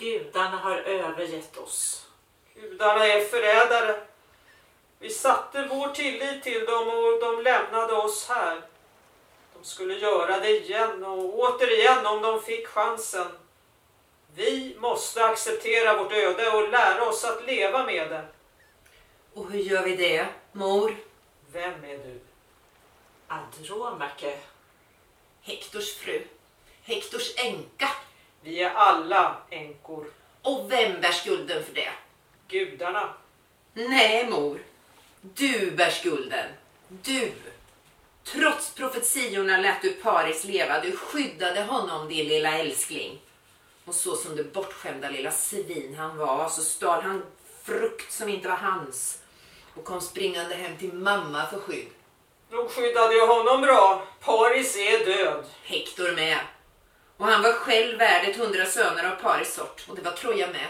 gudarna har övergett oss. Gudarna är förrädare. Vi satte vår tillit till dem och de lämnade oss här. De skulle göra det igen och återigen om de fick chansen. Vi måste acceptera vårt öde och lära oss att leva med det. Och hur gör vi det, mor? Vem är du? Andromache. Hektors fru. Hektors änka. Alla änkor. Och vem bär skulden för det? Gudarna. Nej, mor. Du bär skulden. Du. Trots profetiorna lät du Paris leva. Du skyddade honom, din lilla älskling. Och så som det bortskämda lilla svin han var så stal han frukt som inte var hans och kom springande hem till mamma för skydd. Nog skyddade jag honom bra. Paris är död. Hektor med. Och han var själv värd ett hundra söner av Paris sort och det var Troja med.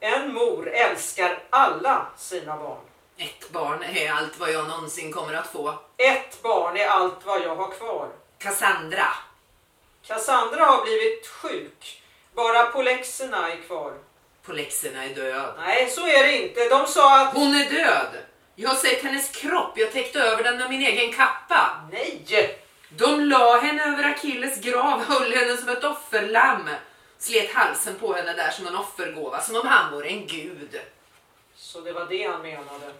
En mor älskar alla sina barn. Ett barn är allt vad jag någonsin kommer att få. Ett barn är allt vad jag har kvar. Cassandra. Cassandra har blivit sjuk. Bara polexerna är kvar. Polexerna är död. Nej, så är det inte. De sa att... Hon är död. Jag har sett hennes kropp. Jag täckte över den med min egen kappa. Nej! La henne över Achilles grav, höll henne som ett offerlamm. Slet halsen på henne där som en offergåva, som om han vore en gud. Så det var det han menade.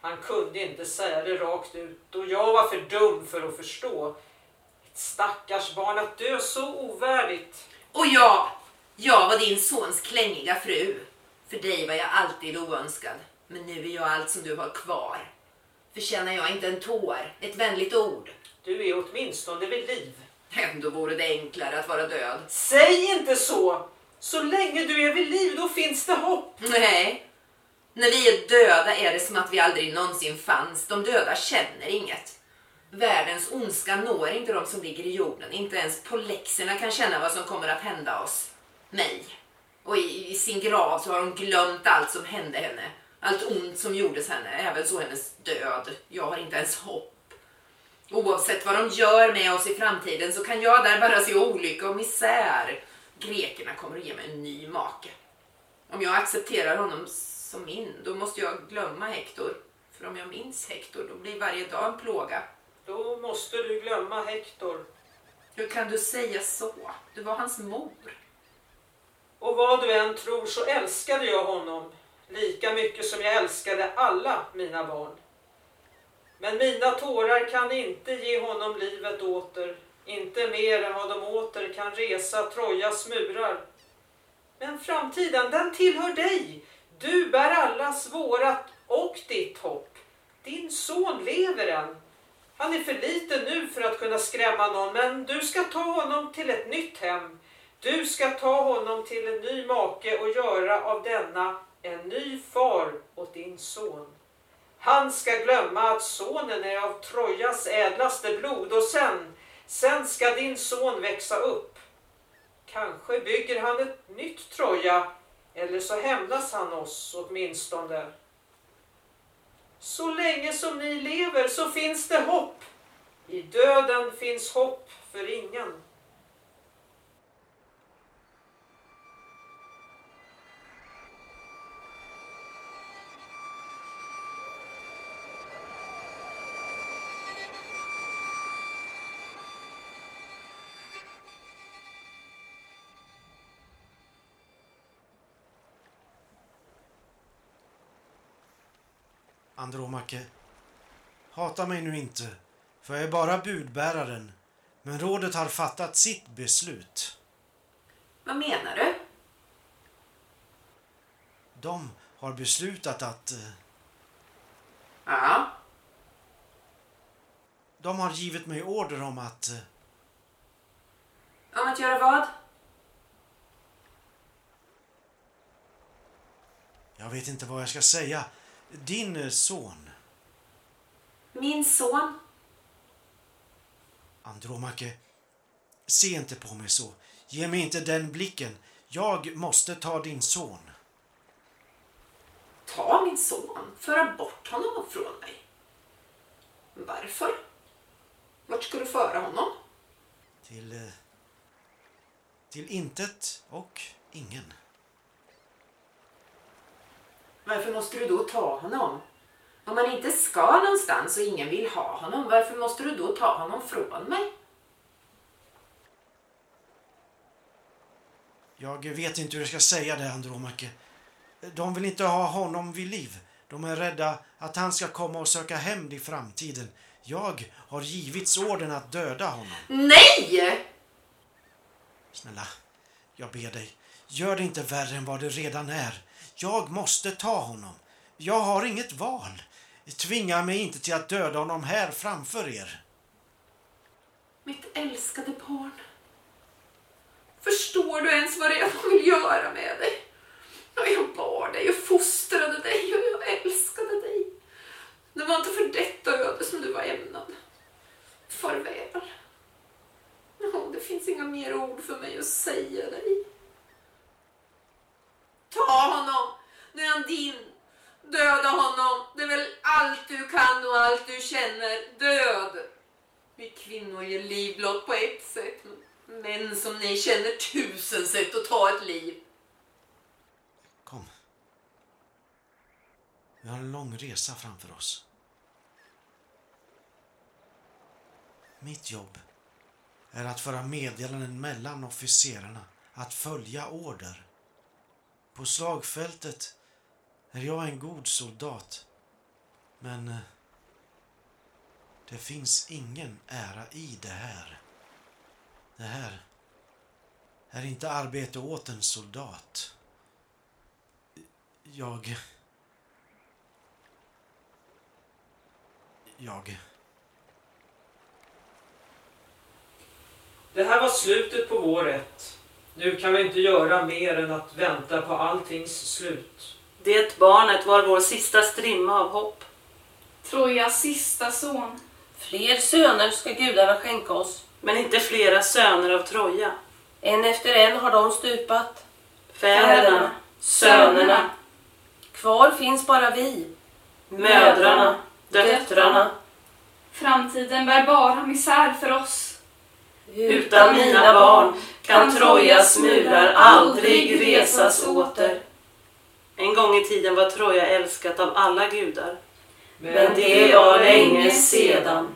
Han kunde inte säga det rakt ut och jag var för dum för att förstå. Ett stackars barn att dö så ovärdigt. Och jag, jag var din sons klängiga fru. För dig var jag alltid oönskad. Men nu är jag allt som du har kvar. Förtjänar jag inte en tår, ett vänligt ord? Du är åtminstone vid liv. Ändå vore det enklare att vara död. Säg inte så! Så länge du är vid liv, då finns det hopp. Nej. När vi är döda är det som att vi aldrig någonsin fanns. De döda känner inget. Världens ondska når inte de som ligger i jorden. Inte ens polexerna kan känna vad som kommer att hända oss. Mig. Och i, i sin grav så har hon glömt allt som hände henne. Allt ont som gjordes henne, även så hennes död. Jag har inte ens hopp. Oavsett vad de gör med oss i framtiden så kan jag där bara se olycka och misär. Grekerna kommer att ge mig en ny make. Om jag accepterar honom som min, då måste jag glömma Hector. För om jag minns Hector, då blir varje dag en plåga. Då måste du glömma Hector. Hur kan du säga så? Du var hans mor. Och vad du än tror så älskade jag honom lika mycket som jag älskade alla mina barn. Men mina tårar kan inte ge honom livet åter, inte mer än vad de åter kan resa Trojas murar. Men framtiden, den tillhör dig. Du bär allas vårat och ditt hopp. Din son lever än. Han är för liten nu för att kunna skrämma någon, men du ska ta honom till ett nytt hem. Du ska ta honom till en ny make och göra av denna en ny far åt din son. Han ska glömma att sonen är av Trojas ädlaste blod och sen, sen ska din son växa upp. Kanske bygger han ett nytt Troja eller så hämnas han oss åtminstone. Så länge som ni lever så finns det hopp. I döden finns hopp för ingen. Andromache. Hata mig nu inte, för jag är bara budbäraren. Men rådet har fattat sitt beslut. Vad menar du? De har beslutat att... eh, Ja, De har givit mig order om att... eh, om att göra vad? Jag vet inte vad jag ska säga. Din eh, son, Min son? Andromache. Se inte på mig så. Ge mig inte den blicken. Jag måste ta din son. Ta min son, föra bort honom från mig. Varför? Vart ska du föra honom? Till... eh, till intet och ingen. Varför måste du då ta honom? Om man inte ska någonstans och ingen vill ha honom, varför måste du då ta honom från mig? Jag vet inte hur jag ska säga det, Andromache. De vill inte ha honom vid liv. De är rädda att han ska komma och söka hämnd i framtiden. Jag har givits orden att döda honom. Nej! Snälla, jag ber dig. Gör det inte värre än vad det redan är. Jag måste ta honom. Jag har inget val. Tvinga mig inte till att döda honom här framför er. Mitt älskade barn. Förstår du ens vad det är jag vill göra med dig? Jag bar dig och fostrade dig och jag älskade dig. Det var inte för detta öde som du var ämnad. Farväl. Ja, det finns inga mer ord för mig att säga dig. Ta honom! Nu är han din. Döda honom. Det är väl allt du kan och allt du känner. Död! Vi kvinnor ger liv blott på ett sätt. Män som ni känner tusen sätt att ta ett liv. Kom. Vi har en lång resa framför oss. Mitt jobb är att föra meddelanden mellan officerarna, att följa order. På slagfältet är jag en god soldat, men eh, det finns ingen ära i det här. Det här är inte arbete åt en soldat. Jag... Jag... Det här var slutet på vår rätt. Nu kan vi inte göra mer än att vänta på alltings slut. Det barnet var vår sista strimma av hopp. Trojas sista son. Fler söner ska gudarna skänka oss. Men inte flera söner av Troja. En efter en har de stupat. Fäderna, sönerna, Kvar finns bara vi. mödrarna, döttrarna. Framtiden bär bara misär för oss. Utan mina barn kan Trojas murar aldrig resas åter. En gång i tiden var Troja älskat av alla gudar. Men det var länge sedan.